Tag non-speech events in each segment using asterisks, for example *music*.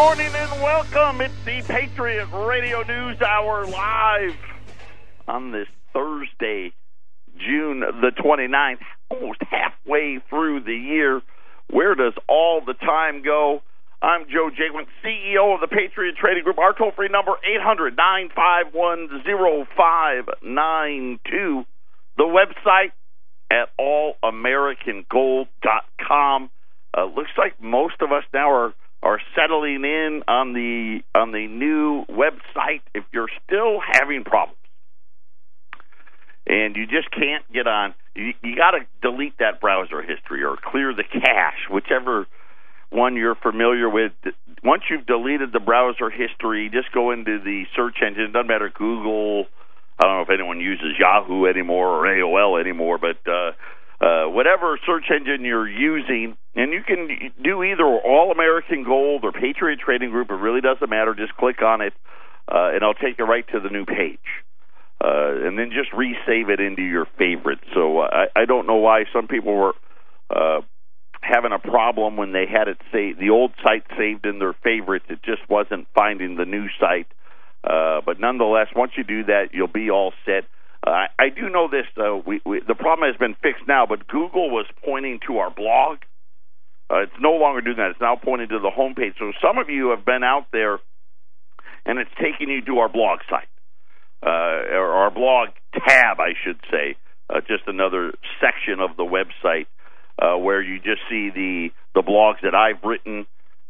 morning and welcome. It's the Patriot Radio News Hour live on this Thursday, June the 29th, almost halfway through the year. Where does all the time go? I'm Joe Jaquin, CEO of the Patriot Trading Group. Our toll free number, 800 951 0592. The website at allamericangold.com. Uh, looks like most of us now are are settling in on the on the new website. If you're still having problems and you just can't get on, you, you got to delete that browser history or clear the cache, whichever one you're familiar with. Once you've deleted the browser history, just go into the search engine. It doesn't matter Google. I don't know if anyone uses Yahoo anymore or AOL anymore, but uh, uh, whatever search engine you're using, and you can do either All American Gold or Patriot Trading Group. It really doesn't matter. Just click on it, uh, and I'll take you right to the new page. Uh, and then just resave it into your favorites. So uh, I, I don't know why some people were uh, having a problem when they had it saved, the old site saved in their favorites. It just wasn't finding the new site. Uh, but nonetheless, once you do that, you'll be all set. I do know this. Uh, we, we, the problem has been fixed now, but Google was pointing to our blog. Uh, it's no longer doing that. It's now pointing to the homepage. So some of you have been out there, and it's taking you to our blog site, uh, or our blog tab, I should say, uh, just another section of the website uh, where you just see the the blogs that I've written.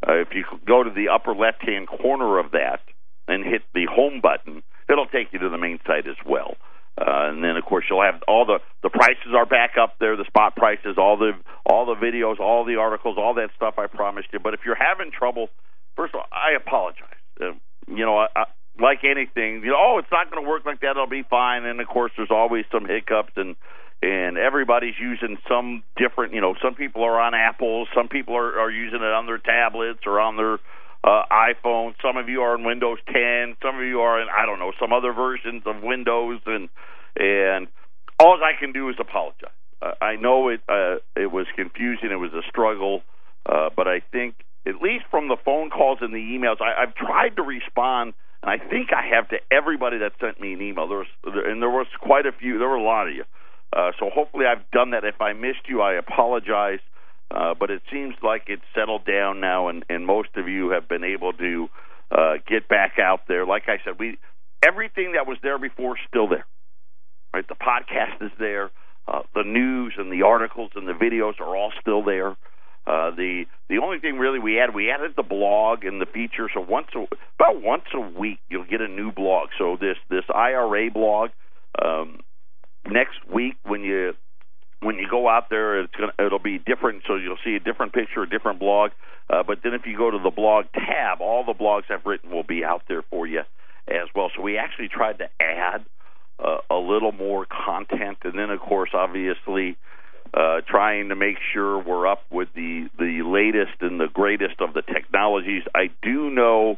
Uh, if you go to the upper left hand corner of that and hit the home button, it'll take you to the main site as well. Uh, and then of course you'll have all the the prices are back up there, the spot prices, all the all the videos, all the articles, all that stuff I promised you. But if you're having trouble, first of all, I apologize. Uh, you know, I, I, like anything, you know, oh, it's not going to work like that. It'll be fine. And of course, there's always some hiccups, and and everybody's using some different. You know, some people are on Apple, some people are are using it on their tablets or on their uh, iPhone. Some of you are in Windows 10. Some of you are in I don't know some other versions of Windows, and and all I can do is apologize. Uh, I know it uh, it was confusing. It was a struggle, uh, but I think at least from the phone calls and the emails, I, I've tried to respond. And I think I have to everybody that sent me an email. There was, and there was quite a few. There were a lot of you. Uh, so hopefully I've done that. If I missed you, I apologize. Uh, but it seems like it's settled down now, and, and most of you have been able to uh, get back out there. Like I said, we everything that was there before is still there. Right, the podcast is there, uh, the news and the articles and the videos are all still there. Uh, the the only thing really we added we added the blog and the feature. So once a, about once a week you'll get a new blog. So this this IRA blog um, next week when you when you go out there, it's gonna it'll be different. So you'll see a different picture, a different blog. Uh, but then if you go to the blog tab, all the blogs I've written will be out there for you as well. So we actually tried to add uh, a little more content, and then of course, obviously. Uh, trying to make sure we're up with the the latest and the greatest of the technologies. I do know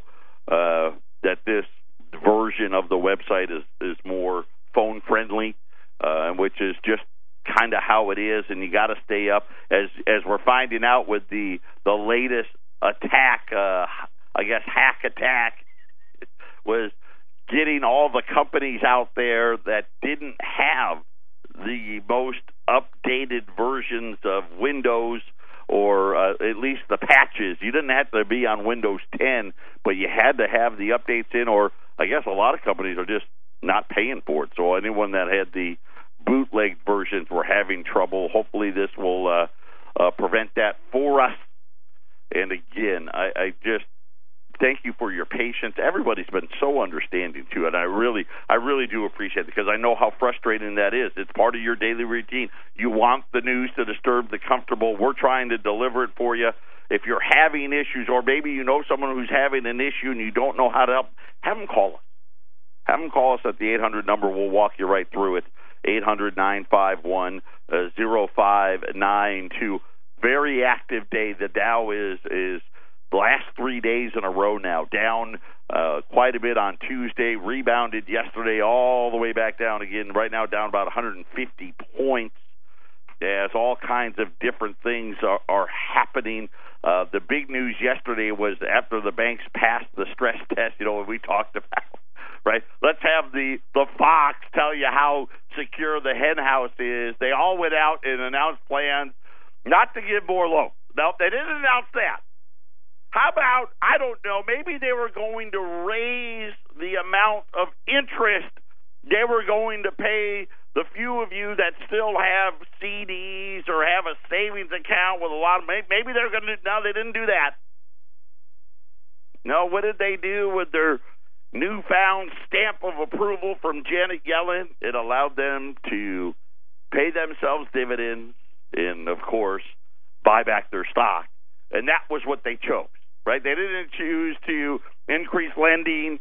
uh, that this version of the website is is more phone friendly, uh, which is just kind of how it is, and you got to stay up as as we're finding out with the the latest attack. Uh, I guess hack attack was getting all the companies out there that didn't have the most updated versions of Windows or uh, at least the patches. You didn't have to be on Windows 10, but you had to have the updates in, or I guess a lot of companies are just not paying for it. So anyone that had the bootleg versions were having trouble. Hopefully, this will uh, uh, prevent that for us. And again, I, I just thank you for your patience. Everybody's been so understanding to it. I really, I really do appreciate it because I know how frustrating that is. It's part of your daily routine. You want the news to disturb the comfortable. We're trying to deliver it for you. If you're having issues, or maybe you know someone who's having an issue and you don't know how to help, have them call us. Have them call us at the 800 number. We'll walk you right through it. 800 951 0592. Very active day. The Dow is is last three days in a row now down uh, quite a bit on Tuesday, rebounded yesterday all the way back down again. Right now, down about 150 points. As all kinds of different things are, are happening. Uh, the big news yesterday was after the banks passed the stress test. You know we talked about, right? Let's have the the Fox tell you how secure the hen house is. They all went out and announced plans not to give more loans. No, they didn't announce that. How about I don't know? Maybe they were going to raise the amount of interest they were going to pay the few of you that still have CDs or have a savings account with a lot of maybe they're going to no they didn't do that. No, what did they do with their newfound stamp of approval from Janet Yellen? It allowed them to pay themselves dividends and of course buy back their stock. And that was what they chose, right? They didn't choose to increase lending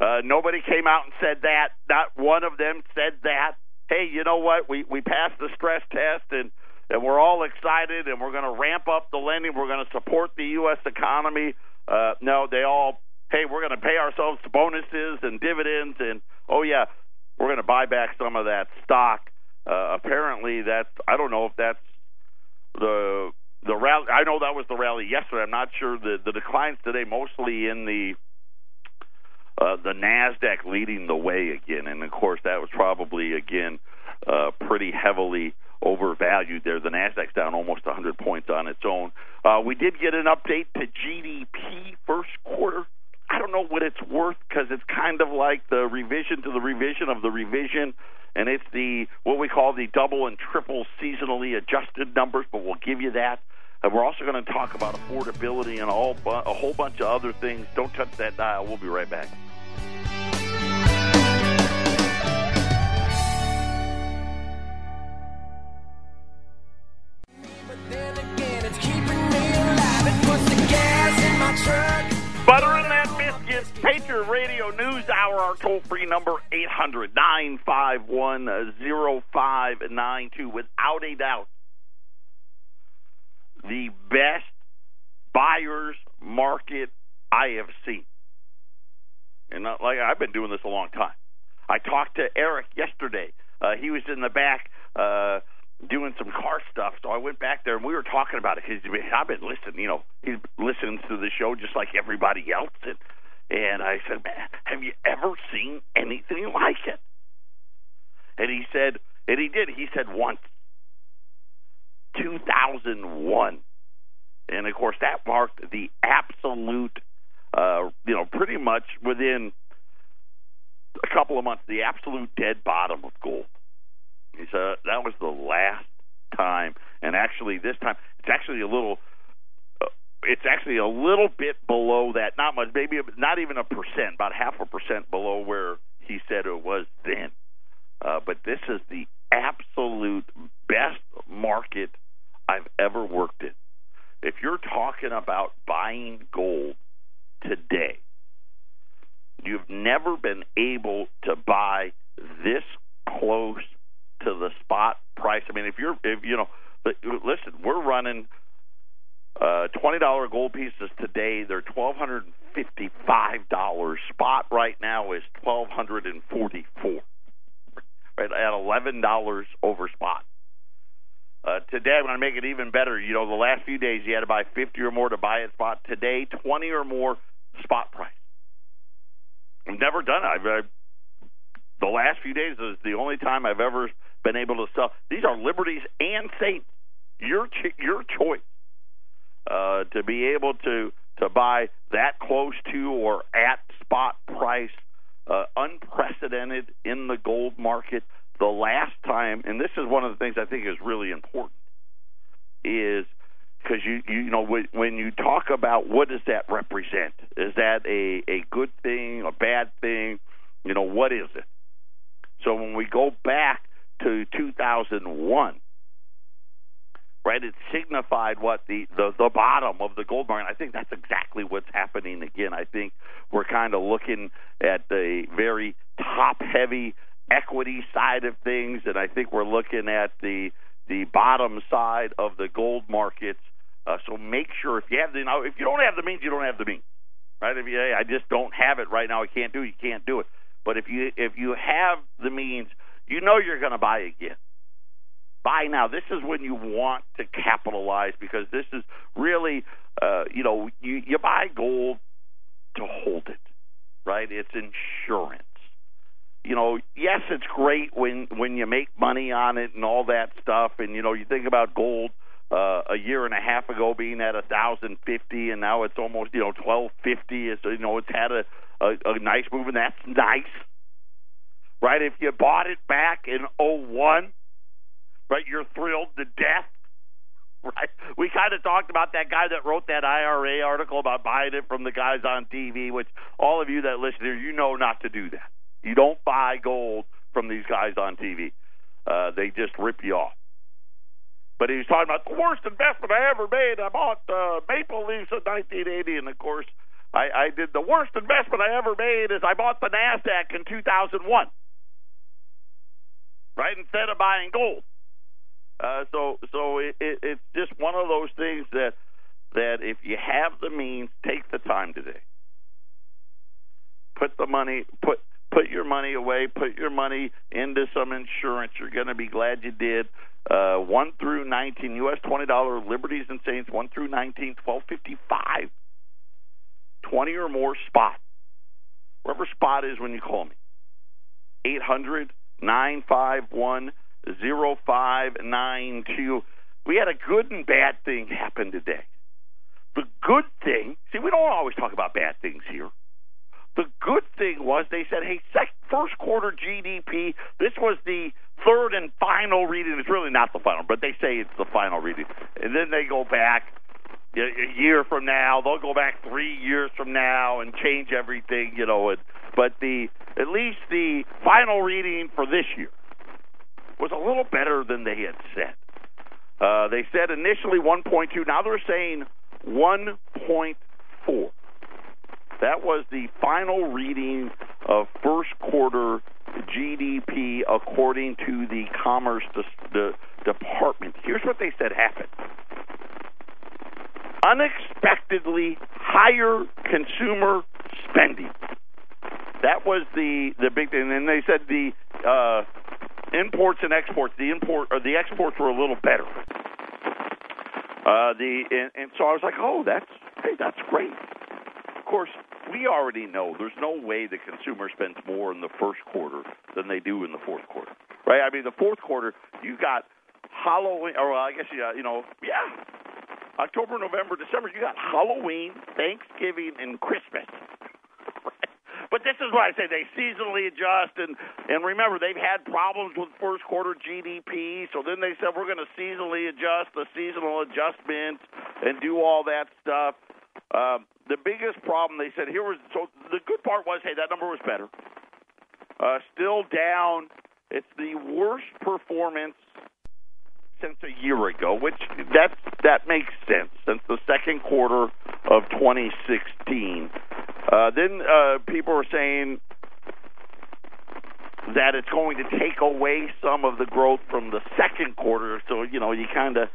uh, nobody came out and said that. Not one of them said that. Hey, you know what? We we passed the stress test and and we're all excited and we're going to ramp up the lending. We're going to support the U.S. economy. Uh, no, they all. Hey, we're going to pay ourselves bonuses and dividends and oh yeah, we're going to buy back some of that stock. Uh, apparently, that's I don't know if that's the the rally. I know that was the rally yesterday. I'm not sure the the declines today mostly in the uh, the Nasdaq leading the way again, and of course that was probably again uh, pretty heavily overvalued there. The Nasdaq's down almost 100 points on its own. Uh, we did get an update to GDP first quarter. I don't know what it's worth because it's kind of like the revision to the revision of the revision, and it's the what we call the double and triple seasonally adjusted numbers. But we'll give you that. And we're also going to talk about affordability and all, a whole bunch of other things. Don't touch that dial. We'll be right back. Radio News Hour. Our toll free number eight hundred nine five one zero five nine two. Without a doubt, the best buyer's market I have seen. And not, like I've been doing this a long time. I talked to Eric yesterday. Uh, he was in the back uh, doing some car stuff, so I went back there and we were talking about it because I've been listening. You know, he listens to the show just like everybody else, and and I said, "Man, have you ever seen anything like it?" And he said, and he did. He said once, 2001, and of course that marked the absolute uh, you know, pretty much within a couple of months, the absolute dead bottom of gold. He said that was the last time, and actually this time it's actually a little. It's actually a little bit below that, not much, maybe not even a percent, about half a percent below where he said it was then. Uh, but this is the absolute best market I've ever worked in. If you're talking about buying gold today. You've never been able to buy this close to the spot price. I mean, if you're, if you know, listen, we're running uh, twenty dollar gold pieces today. They're twelve hundred and fifty five dollars. Spot right now is twelve hundred and forty four. Right at eleven dollars over spot. Uh, today, I'm going to make it even better. You know, the last few days you had to buy 50 or more to buy a spot. Today, 20 or more spot price. I've never done it. I've, I, the last few days is the only time I've ever been able to sell. These are liberties and saints. Your your choice uh, to be able to to buy that close to or at spot price, uh, unprecedented in the gold market. The last time, and this is one of the things I think is really important, is because you you know when you talk about what does that represent? Is that a a good thing, a bad thing? You know what is it? So when we go back to 2001, right? It signified what the, the the bottom of the gold market. I think that's exactly what's happening again. I think we're kind of looking at the very top heavy equity side of things, and I think we're looking at the the bottom side of the gold markets uh, so make sure if you have the now if you don't have the means, you don't have the means, right? If you hey, I just don't have it right now, I can't do it. You can't do it. But if you if you have the means, you know you're going to buy again. Buy now. This is when you want to capitalize because this is really, uh, you know, you, you buy gold to hold it, right? It's insurance. You know, yes, it's great when when you make money on it and all that stuff, and you know, you think about gold uh, a year and a half ago being at a thousand fifty, and now it's almost you know twelve fifty. It's you know it's had a, a a nice move, and that's nice, right? If you bought it back in oh one, right, you're thrilled to death. *laughs* Right, we kind of talked about that guy that wrote that IRA article about buying it from the guys on TV, which all of you that listen here, you know not to do that. You don't buy gold from these guys on TV. Uh, they just rip you off. But he was talking about the worst investment I ever made. I bought uh, Maple Leafs in 1980, and of course, I, I did the worst investment I ever made is I bought the Nasdaq in 2001. Right instead of buying gold. Uh, so so it, it, it's just one of those things that that if you have the means, take the time today. Put the money put put your money away. Put your money into some insurance. You're going to be glad you did. Uh, one through nineteen, U.S. twenty dollar Liberties and Saints. One through nineteen, twelve fifty five. Twenty or more spot. Wherever spot is when you call me. Eight hundred nine five one 0592. We had a good and bad thing happen today. The good thing, see, we don't always talk about bad things here. The good thing was they said, hey, first quarter GDP, this was the third and final reading. It's really not the final, but they say it's the final reading. And then they go back a year from now. They'll go back three years from now and change everything, you know. And, but the at least the final reading for this year was a little better than they had said. Uh, they said initially 1.2. Now they're saying 1.4. That was the final reading of first quarter GDP according to the Commerce the Department. Here's what they said happened unexpectedly higher consumer spending. That was the the big thing. And they said the uh, imports and exports. The import or the exports were a little better. Uh, the and, and so I was like, oh, that's hey, that's great. Of course, we already know there's no way the consumer spends more in the first quarter than they do in the fourth quarter, right? I mean, the fourth quarter you got Halloween, or I guess yeah, you know, yeah, October, November, December. You got Halloween, Thanksgiving, and Christmas. But this is why I say they seasonally adjust, and and remember they've had problems with first quarter GDP, so then they said we're going to seasonally adjust the seasonal adjustments and do all that stuff. Um, the biggest problem they said here was so the good part was hey that number was better. Uh, still down. It's the worst performance since a year ago, which that that makes sense since the second quarter of 2016. Uh, then uh, people are saying that it's going to take away some of the growth from the second quarter. So you know, you kind of,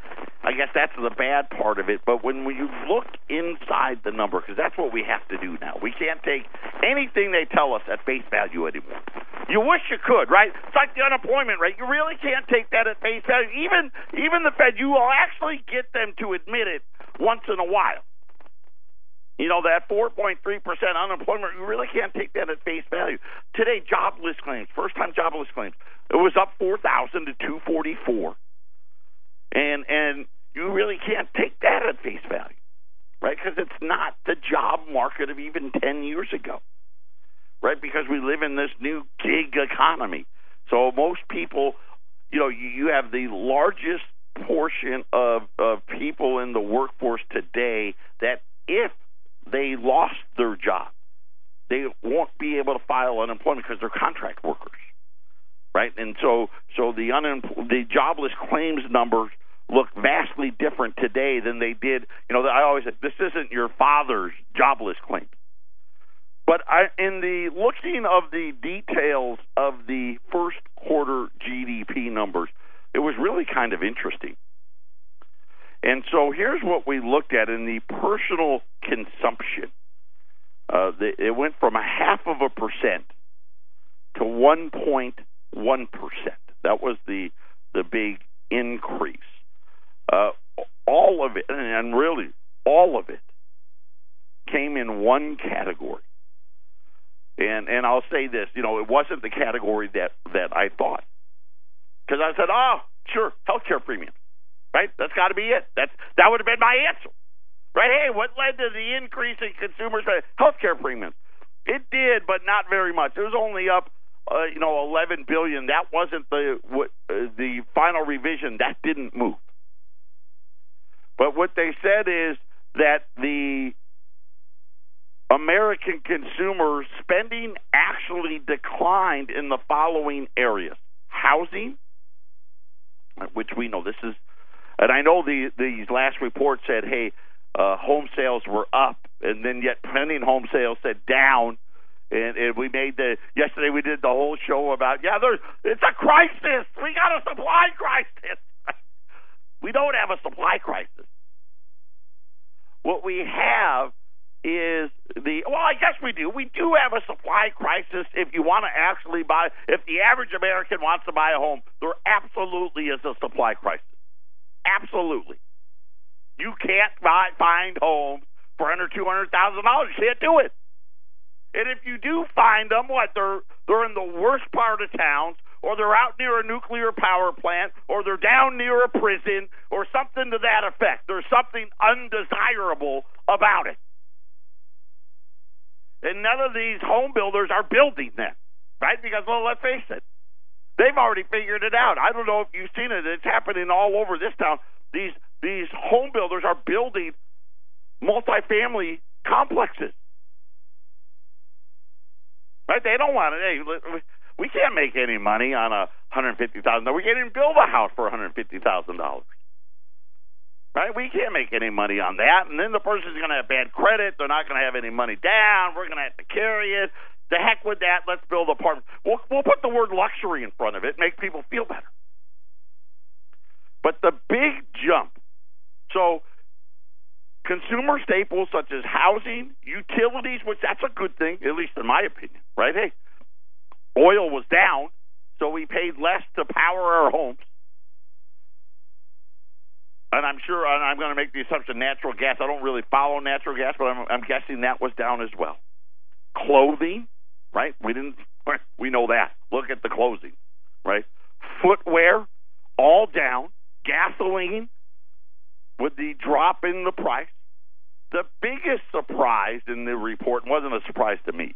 I guess that's the bad part of it. But when you look inside the number, because that's what we have to do now, we can't take anything they tell us at face value anymore. You wish you could, right? It's like the unemployment rate. You really can't take that at face value. Even even the Fed, you will actually get them to admit it once in a while. You know, that 4.3% unemployment, you really can't take that at face value. Today, jobless claims, first time jobless claims, it was up 4,000 to 244. And, and you really can't take that at face value, right? Because it's not the job market of even 10 years ago, right? Because we live in this new gig economy. So most people, you know, you, you have the largest portion of, of people in the workforce today that if they lost their job. They won't be able to file unemployment because they're contract workers, right? And so, so the unempl- the jobless claims numbers look vastly different today than they did. You know, I always say this isn't your father's jobless claim. But I, in the looking of the details of the first quarter GDP numbers, it was really kind of interesting. And so here's what we looked at in the personal consumption. Uh, the, it went from a half of a percent to 1.1 percent. That was the the big increase. Uh, all of it, and really all of it, came in one category. And and I'll say this, you know, it wasn't the category that that I thought, because I said, oh, sure, healthcare premiums, right? That's got to be it. That's that would have been my answer, right? Hey, what led to the increase in consumers' healthcare premiums? It did, but not very much. It was only up, uh, you know, 11 billion. That wasn't the what, uh, the final revision. That didn't move. But what they said is that the American consumer spending actually declined in the following areas housing, which we know this is, and I know the, these last reports said, hey, uh, home sales were up, and then yet pending home sales said down. And, and we made the yesterday we did the whole show about yeah there's it's a crisis we got a supply crisis *laughs* we don't have a supply crisis what we have is the well, I guess we do. We do have a supply crisis if you want to actually buy if the average American wants to buy a home, there absolutely is a supply crisis. Absolutely. You can't buy find homes for under two hundred thousand dollars. You can't do it. And if you do find them, what they're they're in the worst part of towns, or they're out near a nuclear power plant, or they're down near a prison, or something to that effect. There's something undesirable about it. And none of these home builders are building them, right? Because, well, let's face it, they've already figured it out. I don't know if you've seen it. It's happening all over this town. These these home builders are building multifamily complexes. Right? They don't want it. Hey, we can't make any money on a hundred fifty thousand. We can't even build a house for one hundred fifty thousand dollars. Right? We can't make any money on that. And then the person's going to have bad credit. They're not going to have any money down. We're going to have to carry it. The heck with that. Let's build apartments. We'll, we'll put the word luxury in front of it, make people feel better. But the big jump. So, consumer staples such as housing, utilities, which that's a good thing, at least in my opinion, right? Hey, oil was down, so we paid less to power our homes and I'm sure and I'm going to make the assumption natural gas. I don't really follow natural gas, but I'm, I'm guessing that was down as well. Clothing, right? We didn't. *laughs* We know that. Look at the clothing, right? Footwear, all down. Gasoline, with the drop in the price. The biggest surprise in the report wasn't a surprise to me.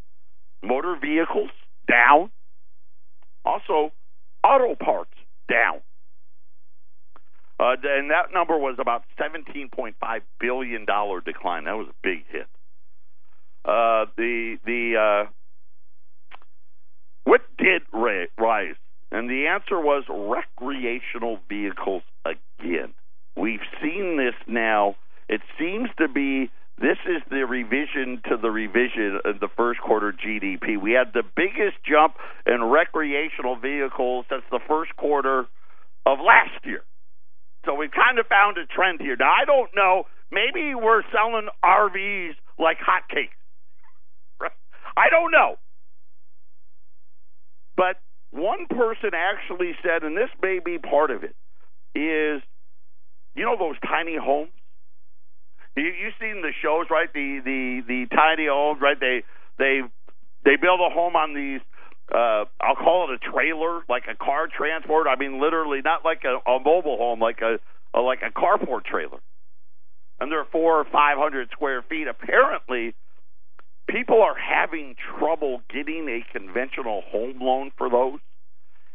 Motor vehicles down. Also, auto parts down. Uh, and that number was about $17.5 billion decline. That was a big hit. Uh, the the uh, what did rise? And the answer was recreational vehicles again. We've seen this now. It seems to be this is the revision to the revision of the first quarter GDP. We had the biggest jump in recreational vehicles since the first quarter of last year. So we've kind of found a trend here. Now I don't know. Maybe we're selling RVs like hotcakes. *laughs* I don't know. But one person actually said, and this may be part of it, is you know those tiny homes. You you've seen the shows, right? The the the tiny homes, right? They they they build a home on these uh, I'll call it a trailer, like a car transport. I mean, literally, not like a, a mobile home, like a, a like a carport trailer. And they're four or five hundred square feet. Apparently, people are having trouble getting a conventional home loan for those,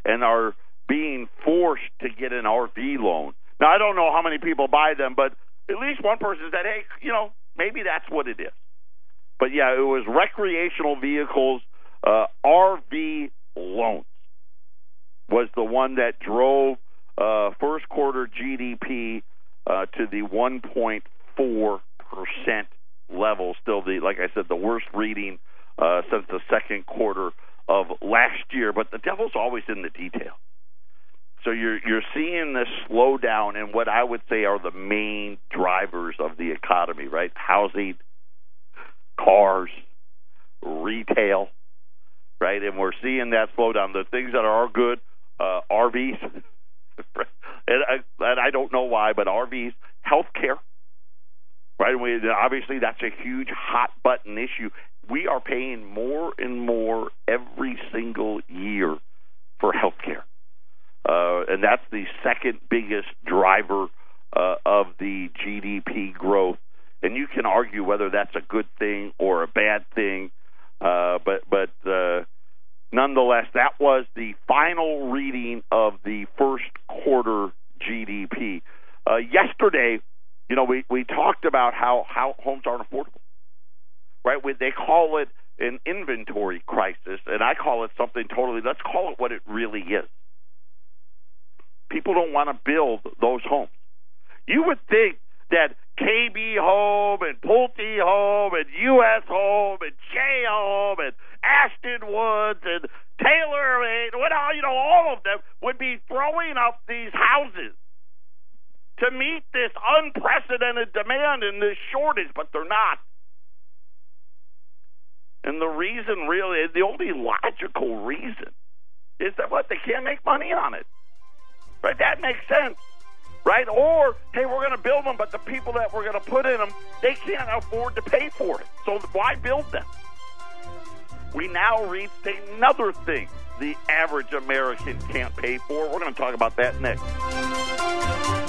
and are being forced to get an RV loan. Now, I don't know how many people buy them, but at least one person said, "Hey, you know, maybe that's what it is." But yeah, it was recreational vehicles uh, RV loans was the one that drove uh, first quarter GDP uh, to the 1.4 percent level. Still, the like I said, the worst reading uh, since the second quarter of last year. But the devil's always in the detail. So you're you're seeing this slowdown in what I would say are the main drivers of the economy, right? Housing, cars, retail, right? And we're seeing that slowdown. The things that are good, uh, RVs, *laughs* and I, and I don't know why, but RVs, health care, right? Obviously, that's a huge hot button issue. We are paying more and more every single year for health care. Uh, and that's the second biggest driver uh, of the GDP growth. And you can argue whether that's a good thing or a bad thing, uh, but but uh, nonetheless, that was the final reading of the first quarter GDP. Uh, yesterday, you know, we, we talked about how, how homes aren't affordable, right? We, they call it an inventory crisis, and I call it something totally, let's call it what it really is. People don't want to build those homes. You would think that KB Home and Pulte Home and U.S. Home and J Home and Ashton Woods and Taylor, what you know, all of them would be throwing up these houses to meet this unprecedented demand and this shortage, but they're not. And the reason, really, the only logical reason, is that what they can't make money on it. Right? That makes sense right? Or, hey, we're going to build them, but the people that we're going to put in them, they can't afford to pay for it. So why build them? We now reached another thing the average American can't pay for. We're going to talk about that next.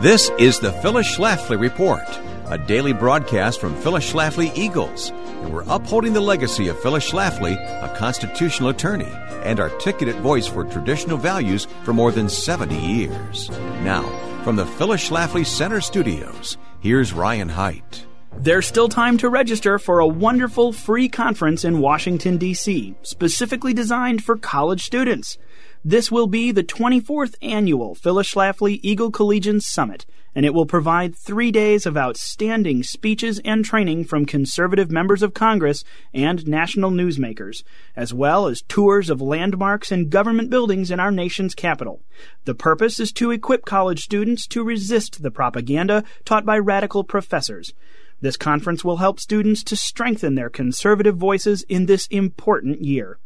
This is the Phyllis Schlafly Report, a daily broadcast from Phyllis Schlafly Eagles, and we're upholding the legacy of Phyllis Schlafly, a constitutional attorney and articulate voice for traditional values for more than 70 years. Now, from the Phyllis Schlafly Center Studios, here's Ryan Haidt. There's still time to register for a wonderful free conference in Washington, D.C., specifically designed for college students. This will be the 24th annual Phyllis Schlafly Eagle Collegian Summit and it will provide three days of outstanding speeches and training from conservative members of Congress and national newsmakers, as well as tours of landmarks and government buildings in our nation's capital. The purpose is to equip college students to resist the propaganda taught by radical professors. This conference will help students to strengthen their conservative voices in this important year.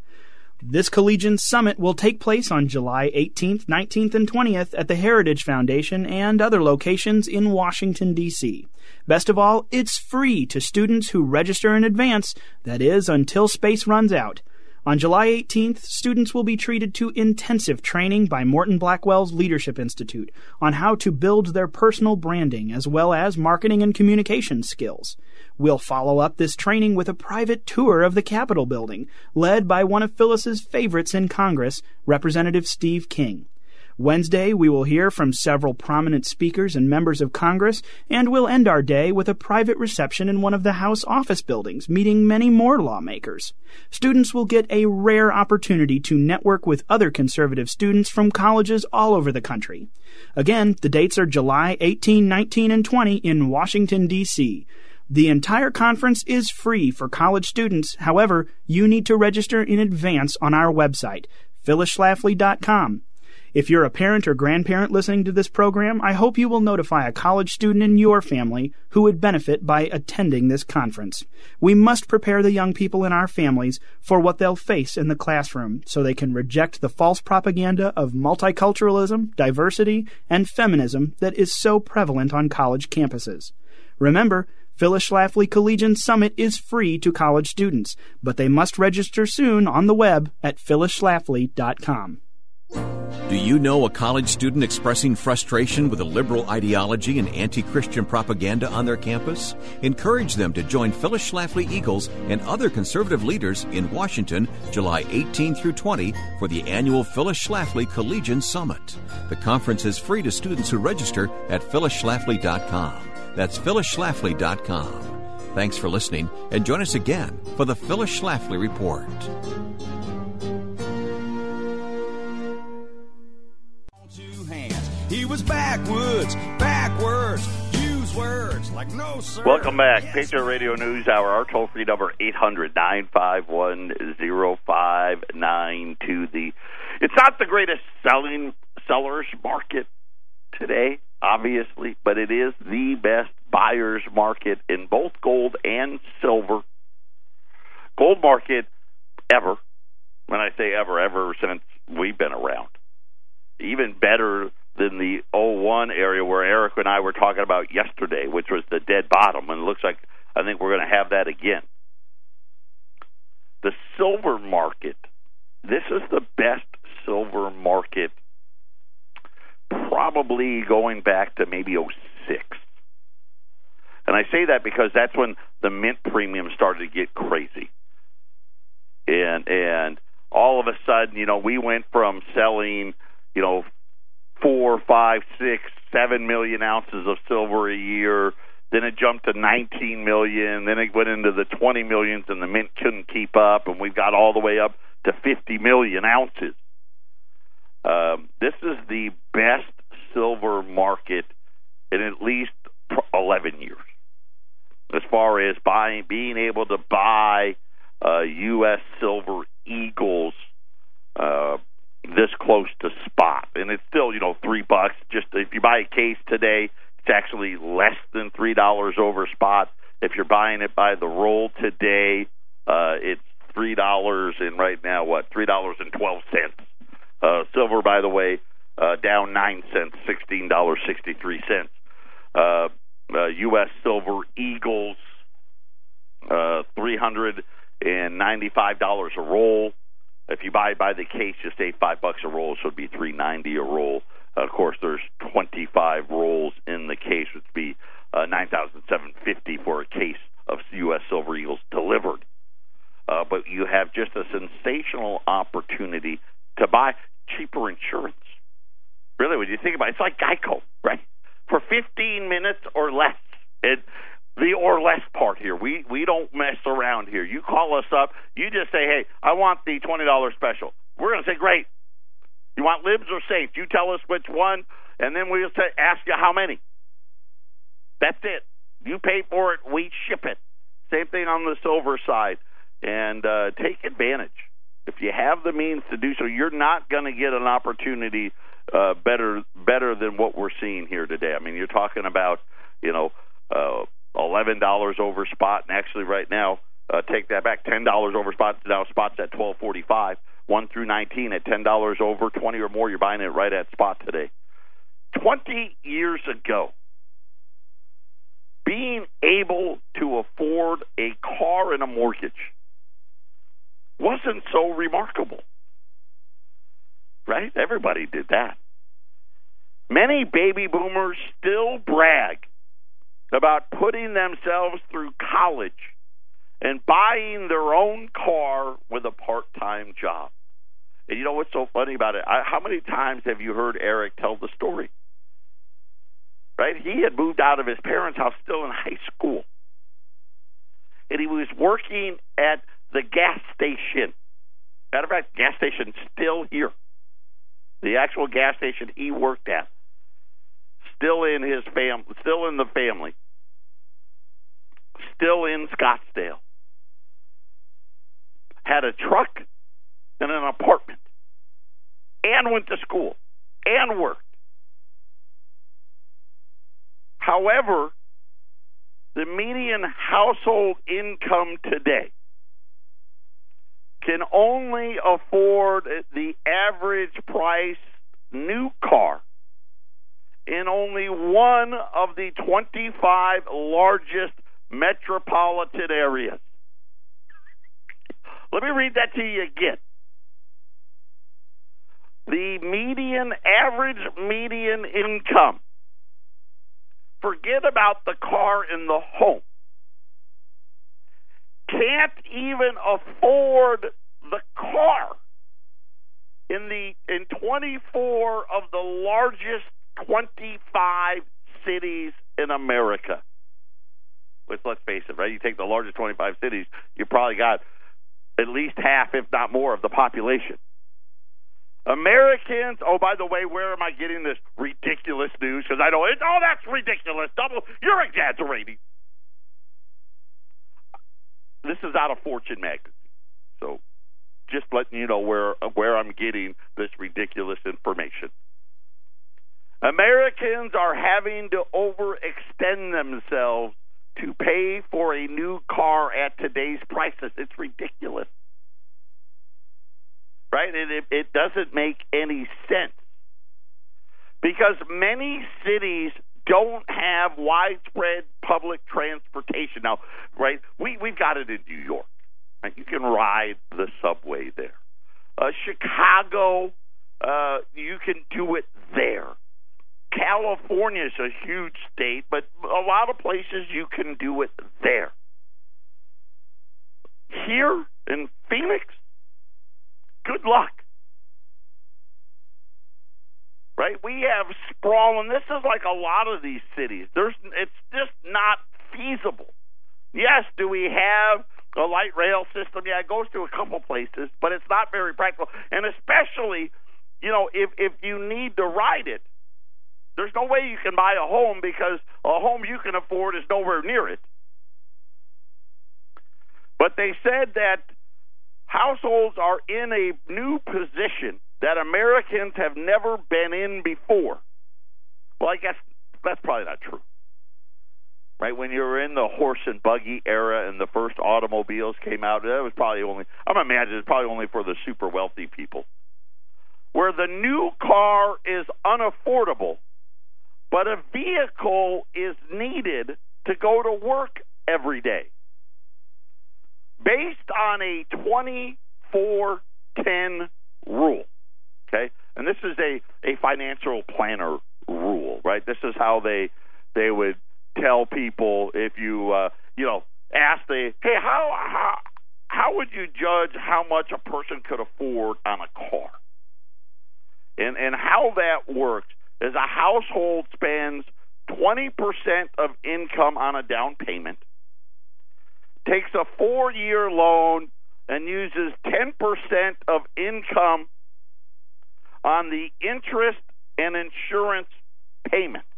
This Collegian Summit will take place on July 18th, 19th, and 20th at the Heritage Foundation and other locations in Washington, D.C. Best of all, it's free to students who register in advance, that is, until space runs out. On July 18th, students will be treated to intensive training by Morton Blackwell's Leadership Institute on how to build their personal branding as well as marketing and communication skills. We'll follow up this training with a private tour of the Capitol building, led by one of Phyllis's favorites in Congress, Representative Steve King. Wednesday, we will hear from several prominent speakers and members of Congress, and we'll end our day with a private reception in one of the House office buildings, meeting many more lawmakers. Students will get a rare opportunity to network with other conservative students from colleges all over the country. Again, the dates are July 18, 19, and 20 in Washington, D.C. The entire conference is free for college students. However, you need to register in advance on our website, phyllisschlafly.com. If you're a parent or grandparent listening to this program, I hope you will notify a college student in your family who would benefit by attending this conference. We must prepare the young people in our families for what they'll face in the classroom so they can reject the false propaganda of multiculturalism, diversity, and feminism that is so prevalent on college campuses. Remember, Phyllis Schlafly Collegian Summit is free to college students, but they must register soon on the web at phyllisschlafly.com. Do you know a college student expressing frustration with a liberal ideology and anti Christian propaganda on their campus? Encourage them to join Phyllis Schlafly Eagles and other conservative leaders in Washington July 18 through 20 for the annual Phyllis Schlafly Collegian Summit. The conference is free to students who register at phyllisschlafly.com. That's phyllisschlafly.com. Thanks for listening and join us again for the Phyllis Schlafly Report. He was backwoods, backwards, use words like no sir. Welcome back. Patriot Radio News Hour. Our toll free number eight hundred nine five one zero five nine two. The it's not the greatest selling sellers market today, obviously, but it is the best buyers market in both gold and silver. Gold market ever When I say ever, ever since we've been around. Even better than the 01 area where Eric and I were talking about yesterday, which was the dead bottom, and it looks like I think we're going to have that again. The silver market. This is the best silver market probably going back to maybe 06. And I say that because that's when the mint premium started to get crazy. And and all of a sudden, you know, we went from selling, you know, four, five, six, seven million ounces of silver a year. Then it jumped to 19 million. Then it went into the 20 millions, and the mint couldn't keep up. And we got all the way up to 50 million ounces. Um, this is the best silver market in at least 11 years, as far as buying, being able to buy uh, U.S. silver eagles uh, this close to spot, and it's still you know three bucks. Just if you buy a case today, it's actually less than three dollars over spot. If you're buying it by the roll today, uh, it's three dollars and right now what three dollars and twelve cents. Uh, silver, by the way, uh, down nine cents, sixteen dollars sixty three cents. Uh, uh, U.S. silver Eagles, uh, three hundred and ninety five dollars a roll. If you buy by the case, just eight five bucks a roll, so it'd be three ninety a roll. Uh, of course, there's twenty five rolls in the case, which would be uh, nine thousand seven fifty for a case of U.S. Silver Eagles delivered. Uh, but you have just a sensational opportunity to buy cheaper insurance. Really, when you think about it, it's like Geico, right? For 15 minutes or less. It, the or less part here. We we don't mess around here. You call us up, you just say, "Hey, I want the twenty dollars special." We're going to say, "Great." You want libs or safe? You tell us which one, and then we'll say, ask you how many. That's it. You pay for it, we ship it. Same thing on the silver side, and uh, take advantage. If you have the means to do so, you're not going to get an opportunity uh, better better than what we're seeing here today. I mean, you're talking about you know uh, eleven dollars over spot, and actually right now, uh, take that back, ten dollars over spot. Now spots at twelve forty five. One through nineteen at ten dollars over twenty or more. You're buying it right at spot today. Twenty years ago, being able to afford a car and a mortgage wasn't so remarkable. Right? Everybody did that. Many baby boomers still brag about putting themselves through college and buying their own car with a part time job. And you know what's so funny about it? I, how many times have you heard Eric tell the story? Right? He had moved out of his parents' house still in high school. And he was working at the gas station. Matter of fact, gas station still here. The actual gas station he worked at. Still in his fam still in the family still in Scottsdale, had a truck and an apartment, and went to school and worked. However, the median household income today can only afford the average price new car in only one of the 25 largest metropolitan areas. Let me read that to you again. The median, average median income, forget about the car and the home, can't even afford the car in the in 24 of the largest 25 cities in America with let's face it, right? You take the largest 25 cities, you probably got at least half, if not more, of the population. Americans, oh, by the way, where am I getting this ridiculous news? Because I know it's, oh, that's ridiculous. Double, you're exaggerating. This is out of Fortune magazine. So just letting you know where where I'm getting this ridiculous information. Americans are having to overextend themselves to pay for a new car at today's prices. It's ridiculous. right? It, it, it doesn't make any sense because many cities don't have widespread public transportation. Now, right, we, we've got it in New York. Right? You can ride the subway there. Uh, Chicago, uh, you can do it there. California is a huge state, but a lot of places you can do it there. Here in Phoenix, good luck. Right? We have sprawl, and this is like a lot of these cities. There's, it's just not feasible. Yes, do we have a light rail system? Yeah, it goes to a couple places, but it's not very practical. And especially, you know, if if you need to ride it, there's no way you can buy a home because a home you can afford is nowhere near it. But they said that households are in a new position that Americans have never been in before. Well, I guess that's probably not true. Right when you were in the horse and buggy era and the first automobiles came out, that was probably only I'm imagining it's probably only for the super wealthy people. Where the new car is unaffordable, but a vehicle is needed to go to work every day based on a 2410 rule. Okay? And this is a, a financial planner rule, right? This is how they they would tell people if you uh, you know ask the hey how how how would you judge how much a person could afford on a car? And and how that works is a household spends 20% of income on a down payment takes a four year loan and uses 10% of income on the interest and insurance payments.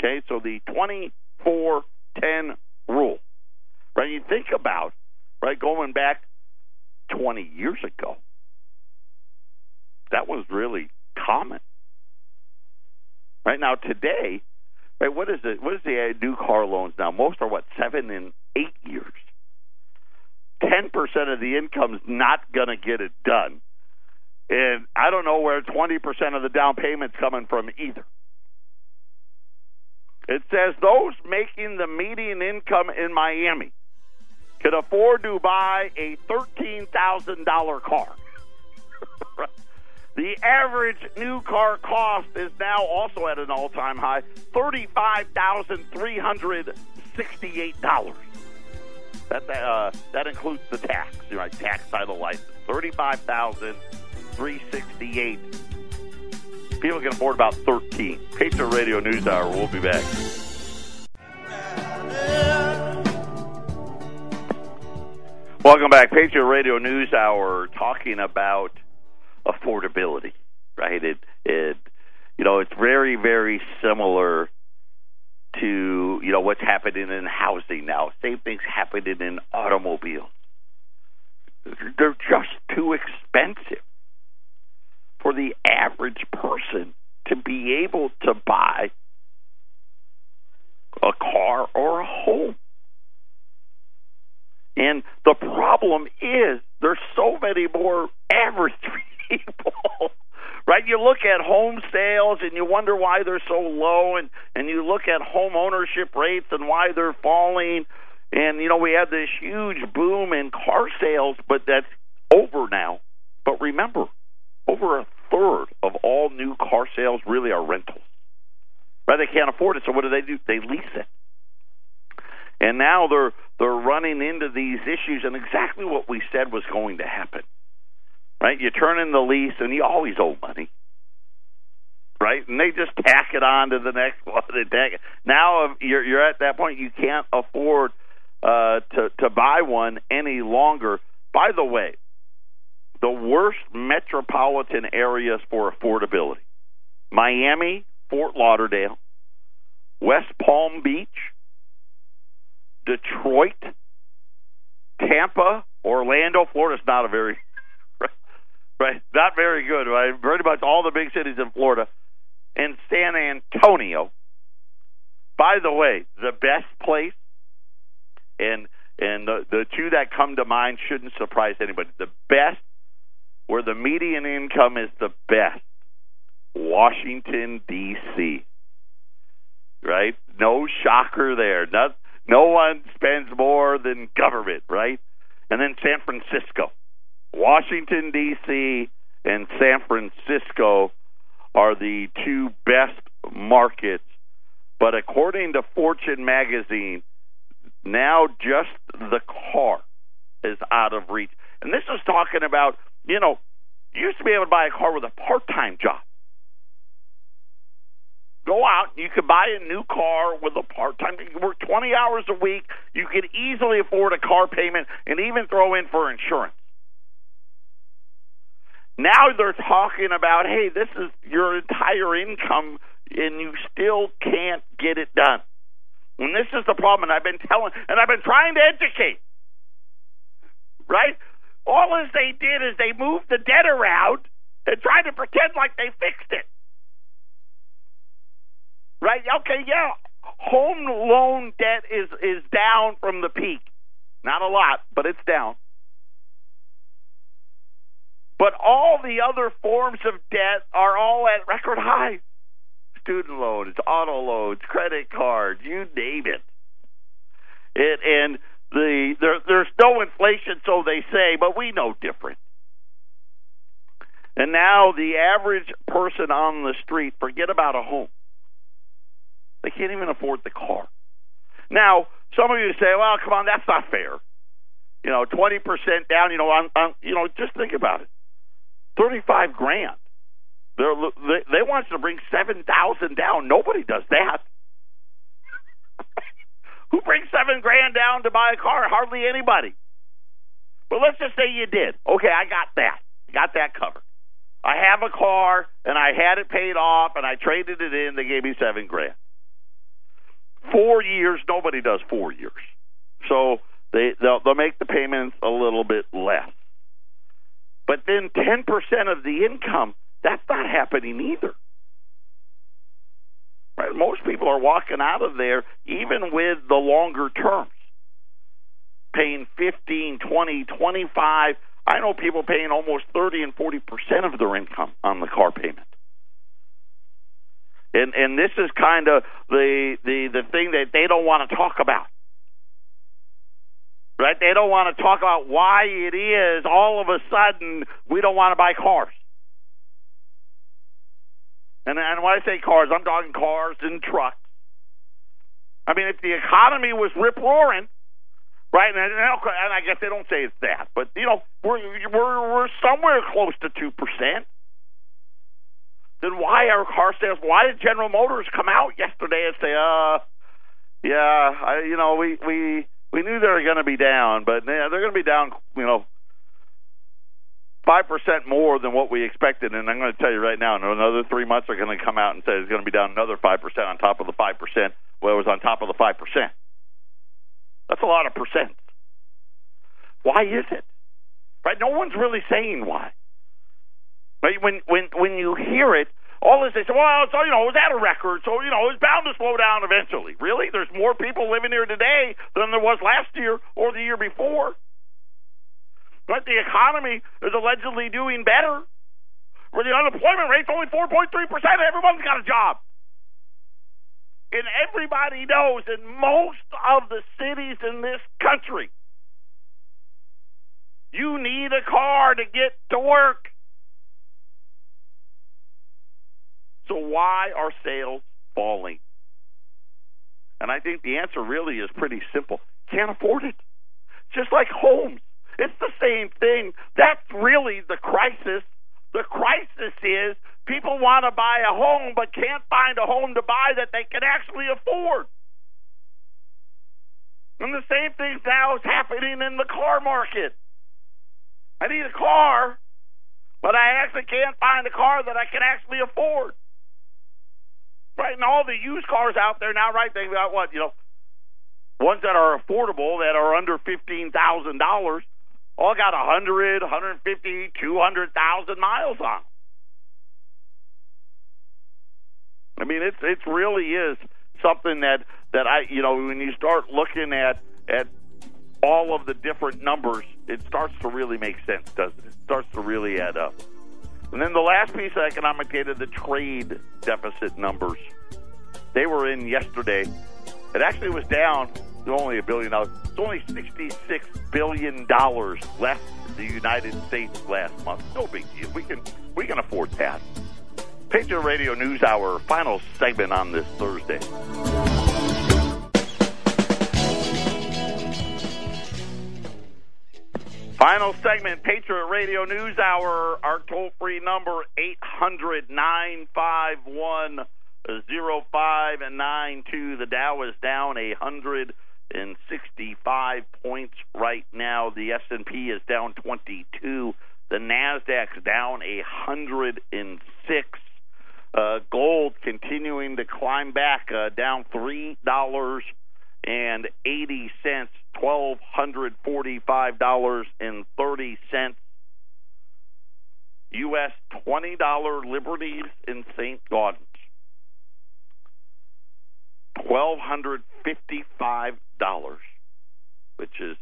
Okay, so the 24 10 rule. Right, you think about, right, going back 20 years ago, that was really common. Right now, today, right, what is it? What is the new car loans now? Most are what seven and eight years. 10% of the income is not going to get it done. And I don't know where 20% of the down payment's coming from either. It says those making the median income in Miami can afford to buy a $13,000 car. *laughs* the average new car cost is now also at an all time high $35,368. That uh, that includes the tax, right? Tax title license, thirty-five thousand three sixty-eight. People can afford about thirteen. Patriot Radio News Hour. We'll be back. Welcome back, Patriot Radio News Hour. Talking about affordability, right? It it you know it's very very similar to you know what's happening in housing now. Same things happening in automobiles. They're just too expensive for the average person to be able to buy a car or a home. And the problem is there's so many more average people right? You look at home sales and you wonder why they're so low, and and you look at home ownership rates and why they're falling. And you know we had this huge boom in car sales, but that's over now. But remember, over a third of all new car sales really are rentals. Right? They can't afford it, so what do they do? They lease it. And now they're they're running into these issues, and exactly what we said was going to happen right? You turn in the lease, and you always owe money, right? And they just tack it on to the next *laughs* one. Now you're you're at that point you can't afford uh, to to buy one any longer. By the way, the worst metropolitan areas for affordability: Miami, Fort Lauderdale, West Palm Beach, Detroit, Tampa, Orlando. Florida's not a very right? Not very good, right? Pretty much all the big cities in Florida and San Antonio. By the way, the best place, and and the, the two that come to mind shouldn't surprise anybody. The best where the median income is the best, Washington D.C. Right? No shocker there. Not, no one spends more than government, right? And then San Francisco. Washington D.C. and San Francisco are the two best markets. But according to Fortune magazine, now just the car is out of reach. And this is talking about, you know, you used to be able to buy a car with a part time job. Go out, you could buy a new car with a part time, you work 20 hours a week, you could easily afford a car payment and even throw in for insurance. Now they're talking about, hey, this is your entire income and you still can't get it done. And this is the problem, and I've been telling, and I've been trying to educate. Right? All as they did is they moved the debt around and tried to pretend like they fixed it. Right? Okay, yeah. Home loan debt is is down from the peak. Not a lot, but it's down. But all the other forms of debt are all at record highs student loans, auto loans, credit cards, you name it. It and the there there's no inflation, so they say, but we know different. And now the average person on the street, forget about a home. They can't even afford the car. Now, some of you say, "Well, come on, that's not fair." You know, twenty percent down. You know, on, on you know, just think about it. Thirty-five grand they're, they they want you to bring seven thousand down. Nobody does that. *laughs* Who brings seven grand down to buy a car? Hardly anybody. But let's just say you did. Okay, I got that. Got that covered. I have a car and I had it paid off and I traded it in. They gave me seven grand. Four years, nobody does four years. So they they'll, they'll make the payments a little bit less. But then ten percent of the income that's not happening either. Right? Most people are walking out of there, even with the longer terms, paying 15, 20, 25. I know people paying almost 30 and 40 percent of their income on the car payment. And and this is kind of the the the thing that they don't want to talk about. Right? They don't want to talk about why it is all of a sudden we don't want to buy cars. And, and when I say cars, I'm talking cars and trucks. I mean, if the economy was rip roaring, right? And, and I guess they don't say it's that, but you know, we're we're we're somewhere close to two percent. Then why are car sales? Why did General Motors come out yesterday and say, "Uh, yeah, I, you know, we we we knew they were going to be down, but they're going to be down, you know, five percent more than what we expected. And I'm going to tell you right now, in another three months, they're going to come out and say it's going to be down another five percent on top of the five percent. Well, it was on top of the five percent. That's a lot of percent. Why is it? Right? No one's really saying why. Right? When when when you hear it, all this they say, well, so you know, it was at a record, so you know, it's bound to slow down eventually. Really? There's more people living here today than there was last year or the year before. But the economy is allegedly doing better. Where the unemployment rate's only 4.3%, everyone's got a job. And everybody knows in most of the cities in this country, you need a car to get to work. So why are sales falling? And I think the answer really is pretty simple. Can't afford it. Just like homes. It's the same thing. That's really the crisis. The crisis is people want to buy a home but can't find a home to buy that they can actually afford. And the same thing now is happening in the car market. I need a car, but I actually can't find a car that I can actually afford. Right, and all the used cars out there now, right? They got what you know, ones that are affordable that are under fifteen thousand dollars all got 100, 150, 200,000 miles on. I mean, it's it really is something that that I you know when you start looking at at all of the different numbers, it starts to really make sense, doesn't it? It starts to really add up. And then the last piece of economic data, the trade deficit numbers. They were in yesterday. It actually was down to only a billion dollars. It's only $66 billion left in the United States last month. No big deal. We can, we can afford that. Patriot Radio News Hour, final segment on this Thursday. Final segment, Patriot Radio News Hour. Our toll free number, 800 951 0592. The Dow is down 165 points right now. The S&P is down 22. The Nasdaq's down 106. Uh, gold continuing to climb back, uh, down three dollars and eighty cents, twelve hundred forty-five dollars and thirty cents. U.S. twenty dollar Liberties in St. Gaudens, twelve hundred fifty-five dollars, which is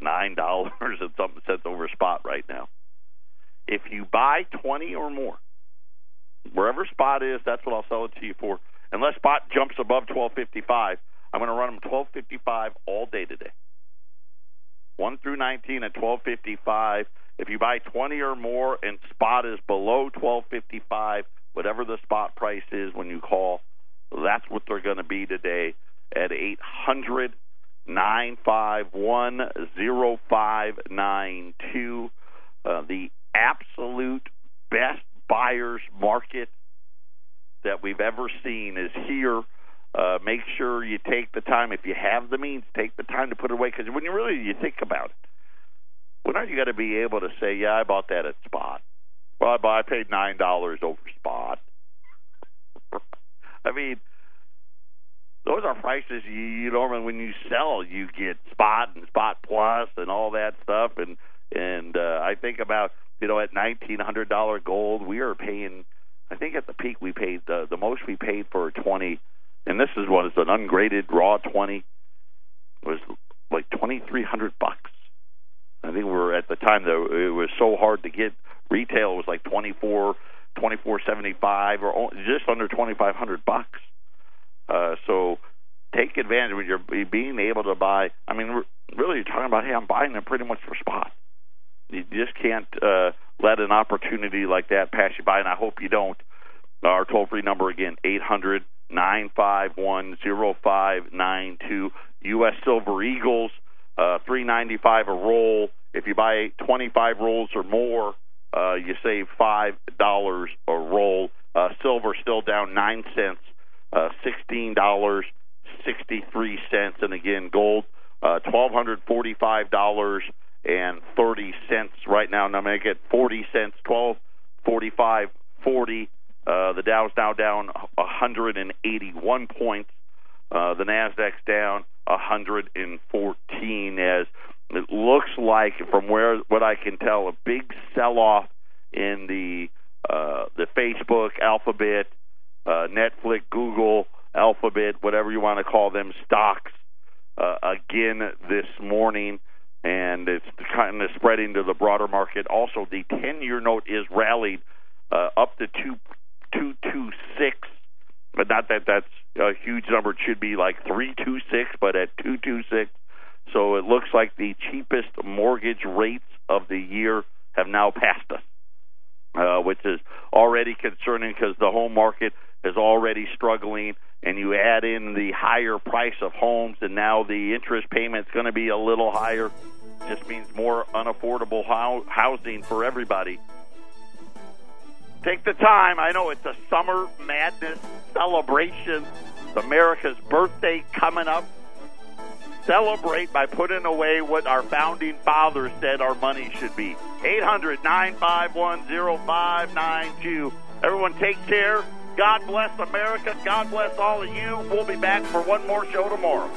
nine dollars and something cents over spot right now. If you buy twenty or more wherever spot is, that's what I'll sell it to you for. Unless spot jumps above 1255, I'm going to run them 1255 all day today. 1 through 19 at 1255. If you buy 20 or more and spot is below 1255, whatever the spot price is when you call, that's what they're going to be today at 800 951 0592. Uh, the absolute best buyer's market that we've ever seen is here. Uh, make sure you take the time, if you have the means, take the time to put it away. Because when you really you think about it, when are you going to be able to say, "Yeah, I bought that at spot"? Well, I, bought, I paid nine dollars over spot. I mean, those are prices you, you normally when you sell, you get spot and spot plus and all that stuff. And and uh, I think about you know, at nineteen hundred dollar gold, we are paying. I think at the peak we paid the the most we paid for twenty, and this is what is an ungraded raw twenty was like twenty three hundred bucks. I think we were at the time though it was so hard to get retail was like twenty four twenty four seventy five or just under twenty five hundred bucks. Uh, so take advantage when you're being able to buy. I mean, really, you're talking about hey, I'm buying them pretty much for spot. You just can't uh, let an opportunity like that pass you by, and I hope you don't. Our toll free number again, eight hundred nine five one zero five nine two. U.S. Silver Eagles, uh, three ninety five a roll. If you buy twenty five rolls or more, uh, you save five dollars a roll. Uh, silver still down nine cents, uh, sixteen dollars sixty three cents, and again gold uh, twelve hundred forty five dollars and 30 cents right now. Now make it 40 cents, twelve forty five forty. Uh, the Dow's now down 181 points. Uh, the Nasdaq's down 114 as it looks like, from where what I can tell, a big sell-off in the uh, the Facebook, Alphabet, uh, Netflix, Google, Alphabet, whatever you want to call them, stocks uh, again this morning and it's kind of spreading to the broader market. Also, the 10-year note is rallied uh, up to two two two six, but not that that's a huge number. It should be like three two six, but at two two six. So it looks like the cheapest mortgage rates of the year have now passed us, uh, which is already concerning because the home market is already struggling and you add in the higher price of homes, and now the interest payment's going to be a little higher, just means more unaffordable housing for everybody. Take the time. I know it's a summer madness celebration. It's America's birthday coming up. Celebrate by putting away what our founding fathers said our money should be. 800 951 0592. Everyone take care. God bless America. God bless all of you. We'll be back for one more show tomorrow.